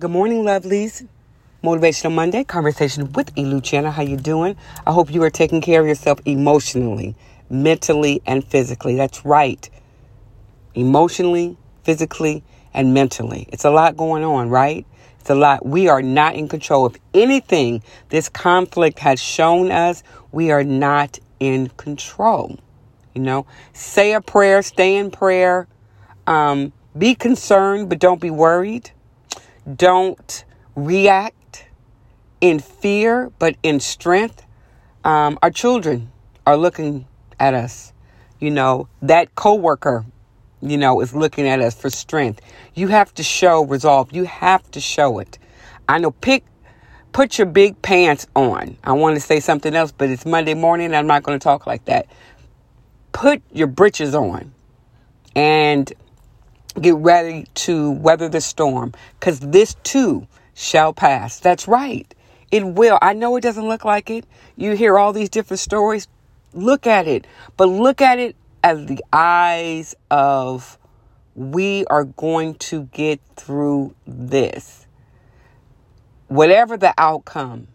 Good morning, lovelies. Motivational Monday conversation with Eluciana. How you doing? I hope you are taking care of yourself emotionally, mentally, and physically. That's right. Emotionally, physically, and mentally. It's a lot going on, right? It's a lot. We are not in control of anything this conflict has shown us. We are not in control. You know, say a prayer, stay in prayer, um, be concerned, but don't be worried. Don't react in fear, but in strength. Um, our children are looking at us. You know, that coworker, you know, is looking at us for strength. You have to show resolve. You have to show it. I know, pick, put your big pants on. I want to say something else, but it's Monday morning. I'm not going to talk like that. Put your britches on and get ready to weather the storm because this too shall pass. That's right. It will. I know it doesn't look like it. You hear all these different stories. Look at it, but look at it as the eyes of we are going to get through this. Whatever the outcome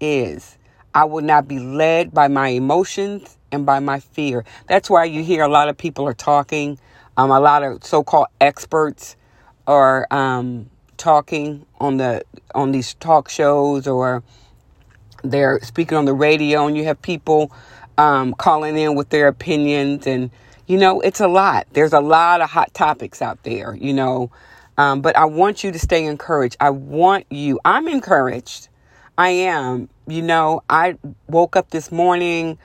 is, I will not be led by my emotions and by my fear. That's why you hear a lot of people are talking um, a lot of so-called experts are um, talking on the on these talk shows, or they're speaking on the radio, and you have people um, calling in with their opinions, and you know it's a lot. There's a lot of hot topics out there, you know. Um, but I want you to stay encouraged. I want you. I'm encouraged. I am. You know, I woke up this morning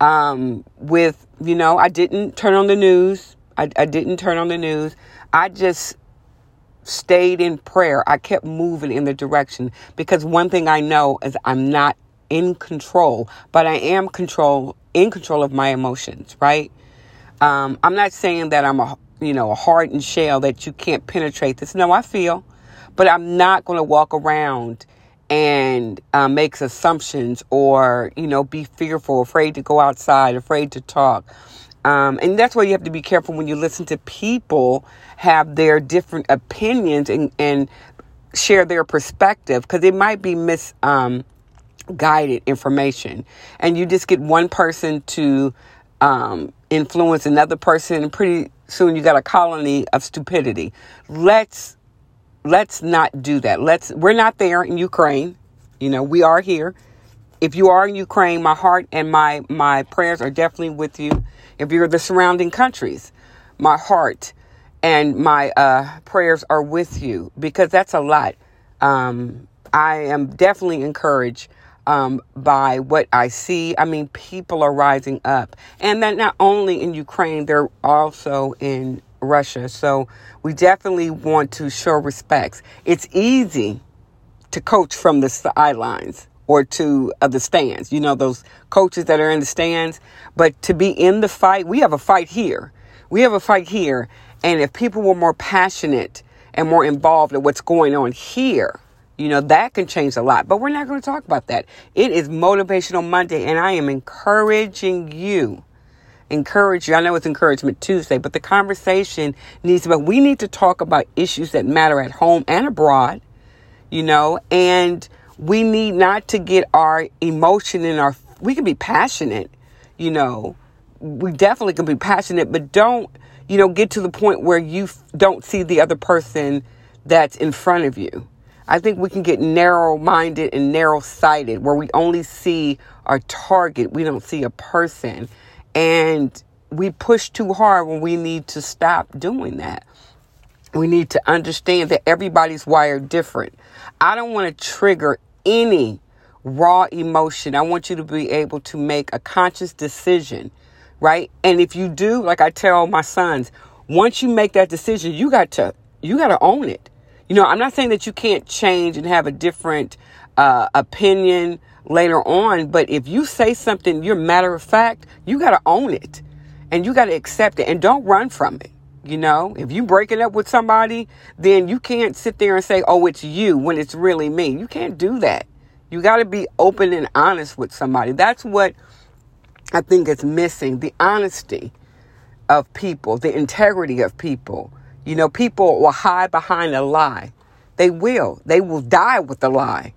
um, with, you know, I didn't turn on the news. I, I didn't turn on the news. I just stayed in prayer. I kept moving in the direction because one thing I know is I'm not in control, but I am control in control of my emotions, right? Um, I'm not saying that I'm a you know a hardened shell that you can't penetrate this. No, I feel, but I'm not going to walk around and uh, make assumptions or you know be fearful, afraid to go outside, afraid to talk. Um, and that's why you have to be careful when you listen to people have their different opinions and, and share their perspective because it might be misguided um, information. And you just get one person to um, influence another person, and pretty soon you got a colony of stupidity. Let's let's not do that. Let's we're not there in Ukraine. You know, we are here. If you are in Ukraine, my heart and my my prayers are definitely with you. If you're the surrounding countries, my heart and my uh, prayers are with you because that's a lot. Um, I am definitely encouraged um, by what I see. I mean, people are rising up, and that not only in Ukraine, they're also in Russia. So we definitely want to show respects. It's easy to coach from the sidelines or to uh, the stands. You know, those coaches that are in the stands. But to be in the fight, we have a fight here. We have a fight here. And if people were more passionate and more involved in what's going on here, you know, that can change a lot. But we're not going to talk about that. It is Motivational Monday, and I am encouraging you. Encourage you. I know it's Encouragement Tuesday, but the conversation needs to be, we need to talk about issues that matter at home and abroad, you know, and we need not to get our emotion and our we can be passionate you know. We definitely can be passionate but don't you know get to the point where you don't see the other person that's in front of you. I think we can get narrow minded and narrow sighted where we only see our target. We don't see a person. And we push too hard when we need to stop doing that. We need to understand that everybody's wired different. I don't want to trigger any raw emotion. I want you to be able to make a conscious decision, right? And if you do, like I tell my sons, once you make that decision, you got to you got to own it. You know, I'm not saying that you can't change and have a different uh, opinion later on, but if you say something, you're matter of fact, you got to own it and you got to accept it and don't run from it. You know, if you breaking up with somebody, then you can't sit there and say, "Oh, it's you" when it's really me. You can't do that. You got to be open and honest with somebody. That's what I think is missing: the honesty of people, the integrity of people. You know, people will hide behind a lie. They will. They will die with the lie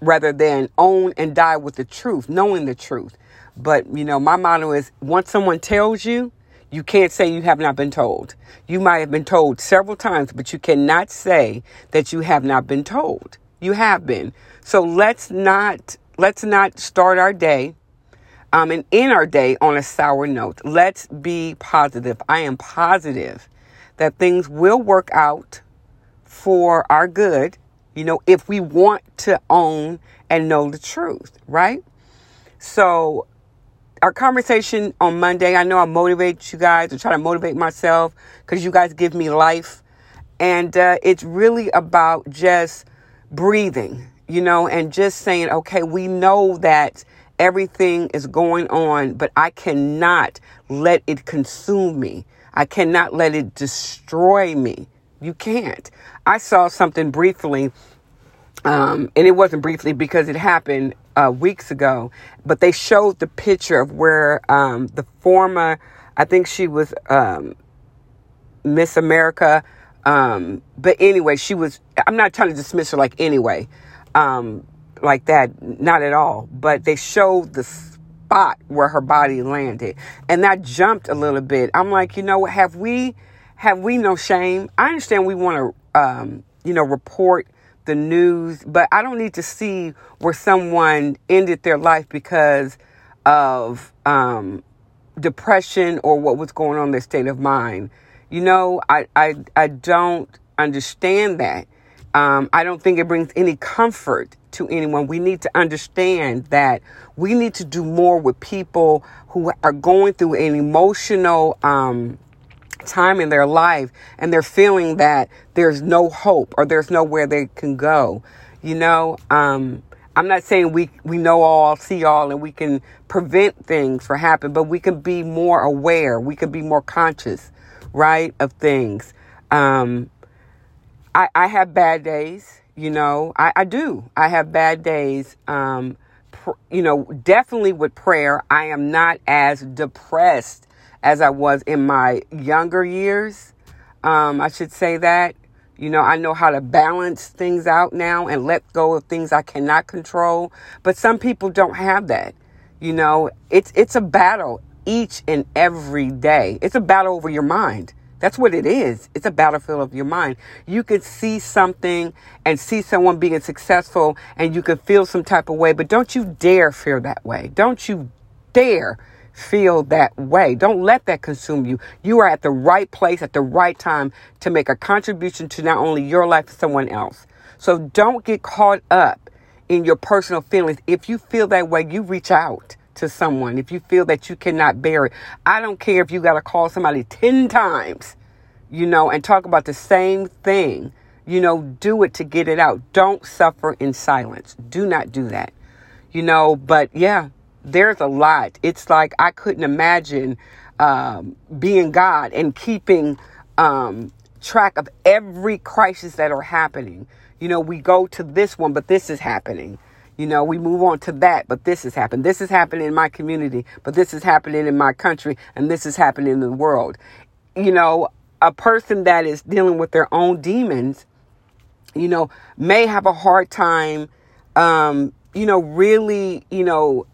rather than own and die with the truth, knowing the truth. But, you know, my motto is once someone tells you, you can't say you have not been told. You might have been told several times, but you cannot say that you have not been told. You have been. So let's not let's not start our day um, and end our day on a sour note. Let's be positive. I am positive that things will work out for our good, you know, if we want to own and know the truth, right? So our conversation on Monday, I know I motivate you guys or try to motivate myself because you guys give me life. And uh, it's really about just breathing, you know, and just saying, okay, we know that everything is going on, but I cannot let it consume me. I cannot let it destroy me. You can't. I saw something briefly, um, and it wasn't briefly because it happened uh, weeks ago, but they showed the picture of where um, the former, I think she was um, Miss America. Um, but anyway, she was, I'm not trying to dismiss her like anyway, um, like that, not at all. But they showed the spot where her body landed. And that jumped a little bit. I'm like, you know, have we, have we no shame? I understand we want to, um, you know, report the news, but I don't need to see where someone ended their life because of um, depression or what was going on in their state of mind. You know, I, I, I don't understand that. Um, I don't think it brings any comfort to anyone. We need to understand that we need to do more with people who are going through an emotional um, time in their life and they're feeling that there's no hope or there's nowhere they can go. You know, um, I'm not saying we, we know all, see all, and we can prevent things from happening, but we can be more aware. We can be more conscious, right, of things. Um, I, I have bad days, you know, I, I do. I have bad days. Um, pr- you know, definitely with prayer, I am not as depressed as I was in my younger years. Um, I should say that. You know, I know how to balance things out now and let go of things I cannot control. But some people don't have that. You know, it's it's a battle each and every day. It's a battle over your mind. That's what it is. It's a battlefield of your mind. You could see something and see someone being successful and you could feel some type of way, but don't you dare feel that way. Don't you dare feel that way. Don't let that consume you. You are at the right place at the right time to make a contribution to not only your life, but someone else. So don't get caught up in your personal feelings. If you feel that way, you reach out to someone. If you feel that you cannot bear it, I don't care if you got to call somebody 10 times, you know, and talk about the same thing. You know, do it to get it out. Don't suffer in silence. Do not do that. You know, but yeah, there's a lot. It's like I couldn't imagine um, being God and keeping um, track of every crisis that are happening. You know, we go to this one, but this is happening. You know, we move on to that, but this is happening. This is happening in my community, but this is happening in my country, and this is happening in the world. You know, a person that is dealing with their own demons, you know, may have a hard time, um, you know, really, you know,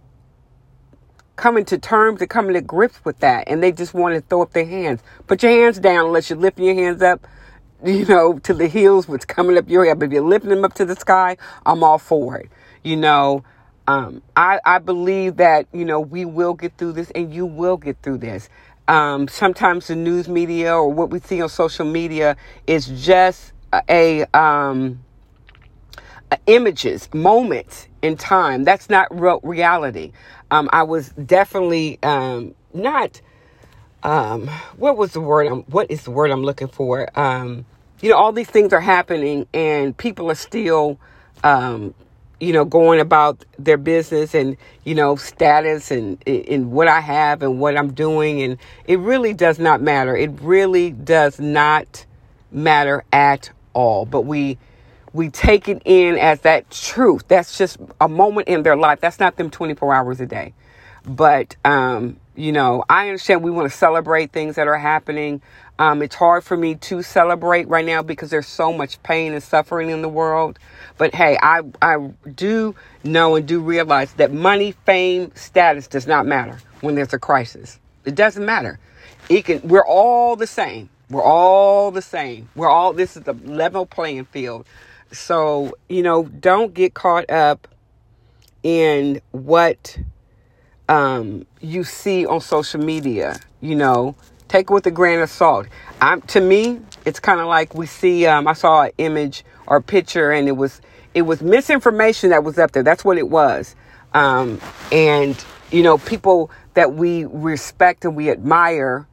coming to terms and coming to grips with that. And they just want to throw up their hands. Put your hands down unless you're lifting your hands up, you know, to the heels, what's coming up your head. But if you're lifting them up to the sky, I'm all for it. You know, um, I, I believe that, you know, we will get through this and you will get through this. Um, sometimes the news media or what we see on social media is just a, um, images, moments in time. That's not real reality. Um, I was definitely um, not. Um, what was the word? I'm, what is the word I'm looking for? Um, you know, all these things are happening, and people are still, um, you know, going about their business and you know status and in what I have and what I'm doing, and it really does not matter. It really does not matter at all. But we we take it in as that truth. That's just a moment in their life. That's not them 24 hours a day. But um, You know, I understand we want to celebrate things that are happening. Um, it's hard for me to celebrate right now because there's so much pain and suffering in the world. But hey, I, I do know and do realize that money, fame, status does not matter when there's a crisis. It doesn't matter. It can, we're all the same. We're all the same. We're all, this is the level playing field. So, you know, don't get caught up in what um, you see on social media. You know, take it with a grain of salt. I'm, to me, it's kind of like we see. Um, I saw an image or a picture, and it was it was misinformation that was up there. That's what it was. Um, and you know, people that we respect and we admire,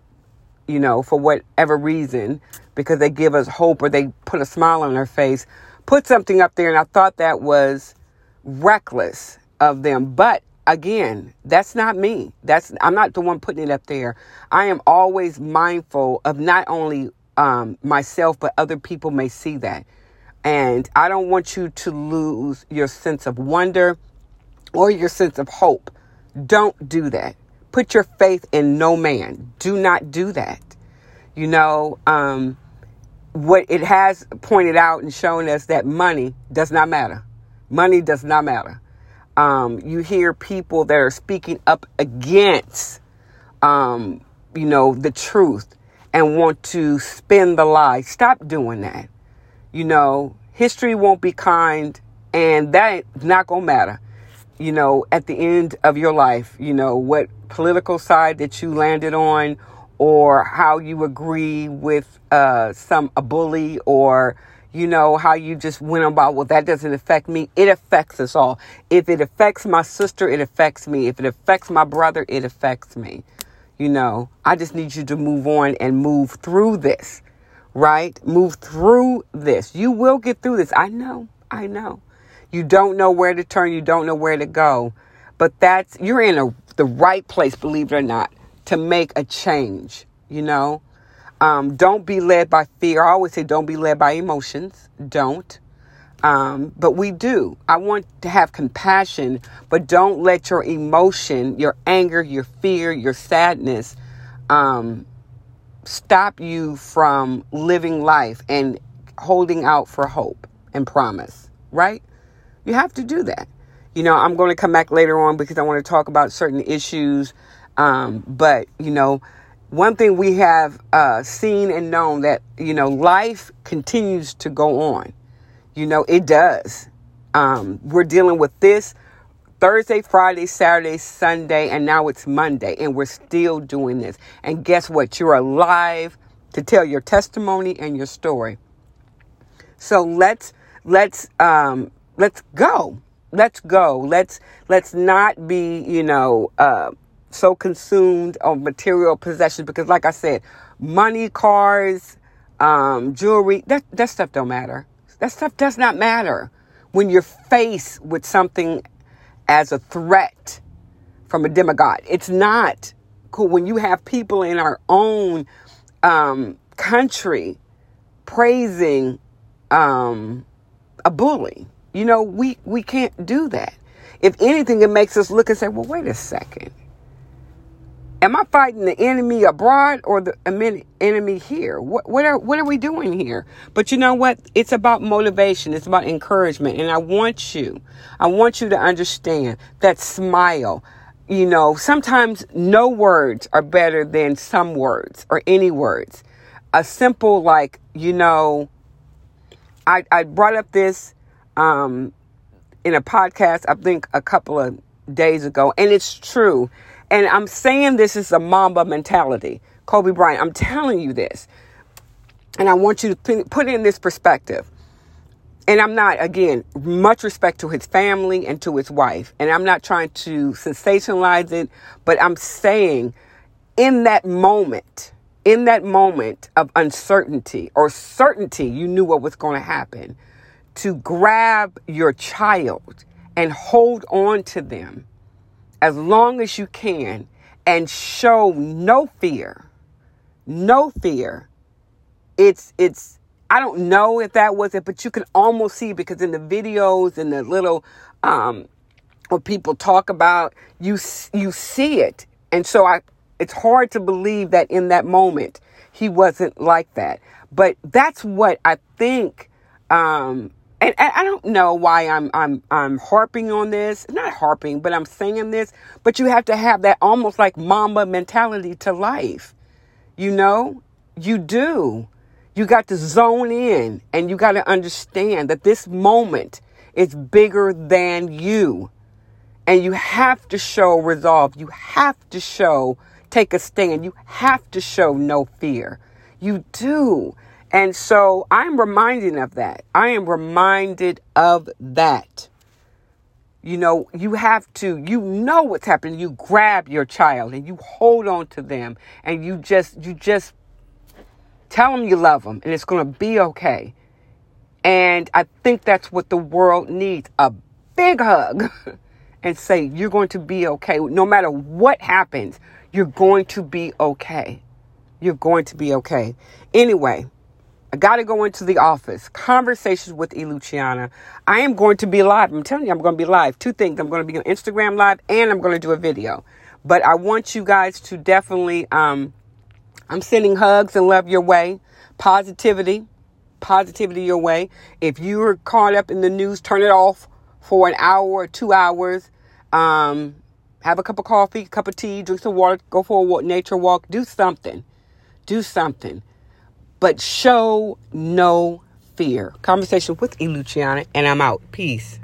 you know, for whatever reason, because they give us hope or they put a smile on their face, put something up there, and I thought that was reckless of them. But again, that's not me. That's I'm not the one putting it up there. I am always mindful of not only um, myself, but other people may see that. And I don't want you to lose your sense of wonder or your sense of hope. Don't do that. Put your faith in no man. Do not do that. You know, um, what it has pointed out and shown us that money does not matter. Money does not matter. Um, you hear people that are speaking up against, um, you know, the truth and want to spin the lie. Stop doing that. You know, history won't be kind, and that's not gonna matter. You know, at the end of your life, you know what political side that you landed on, or how you agree with uh, some a bully or you know, how you just went about, well, that doesn't affect me. It affects us all. If it affects my sister, it affects me. If it affects my brother, it affects me. You know, I just need you to move on and move through this, right? Move through this. You will get through this. I know. I know. You don't know where to turn. You don't know where to go. But that's, you're in a, the right place, believe it or not, to make a change, you know? Um, don't be led by fear. I always say don't be led by emotions. Don't. Um, but we do. I want to have compassion, but don't let your emotion, your anger, your fear, your sadness, um, stop you from living life and holding out for hope and promise, right? You have to do that. You know, I'm going to come back later on because I want to talk about certain issues. Um, but, you know, one thing we have uh, seen and known that you know life continues to go on. You know it does. Um, we're dealing with this thursday friday saturday sunday and now it's monday and we're still doing this. And guess what? You're alive to tell your testimony and your story. So let's let's um, let's go. Let's go. Let's let's not be you know uh, so consumed on material possessions because, like I said, money, cars, um, jewelry, that, that stuff don't matter. That stuff does not matter when you're faced with something as a threat from a demigod. It's not cool when you have people in our own um, country praising um, a bully. You know, we, we can't do that. If anything, it makes us look and say, well, wait a second. Am I fighting the enemy abroad or the enemy here? What, what are what are we doing here? But you know what? It's about motivation. It's about encouragement. And I want you, I want you to understand that smile. You know, sometimes no words are better than some words or any words. A simple like, you know, I, I brought up this um, in a podcast, I think a couple of days ago, and it's true and I'm saying this is a Mamba mentality. Kobe Bryant, I'm telling you this. And I want you to put in this perspective. And I'm not, again, much respect to his family and to his wife. And I'm not trying to sensationalize it, but I'm saying in that moment, in that moment of uncertainty or certainty, you knew what was going to happen, to grab your child and hold on to them as long as you can and show no fear. No fear. It's it's I don't know if that was it, but you can almost see because in the videos and the little um what people talk about, you you see it. And so I it's hard to believe that in that moment he wasn't like that. But that's what I think um and, and I don't know why I'm I'm I'm harping on this. Not harping, but I'm saying this. But you have to have that almost like Mamba mentality to life. You know, you do. You got to zone in, and you got to understand that this moment is bigger than you, and you have to show resolve. You have to show take a stand. You have to show no fear. You do. And so I'm reminded of that. I am reminded of that. You know, you have to, you know what's happening. You grab your child and you hold on to them and you just, you just tell them you love them and it's going to be okay. And I think that's what the world needs a big hug and say, you're going to be okay. No matter what happens, you're going to be okay. You're going to be okay. Anyway, I got to go into the office. Conversations with Eluciana. I am going to be live. I'm telling you, I'm going to be live. Two things. I'm going to be on Instagram live and I'm going to do a video. But I want you guys to definitely, um, I'm sending hugs and love your way. Positivity, positivity your way. If you're caught up in the news, turn it off for an hour or two hours. Um, have a cup of coffee, cup of tea, drink some water, go for a nature walk, do something. Do something but show no fear. Conversation with E. Luciana, and I'm out. Peace.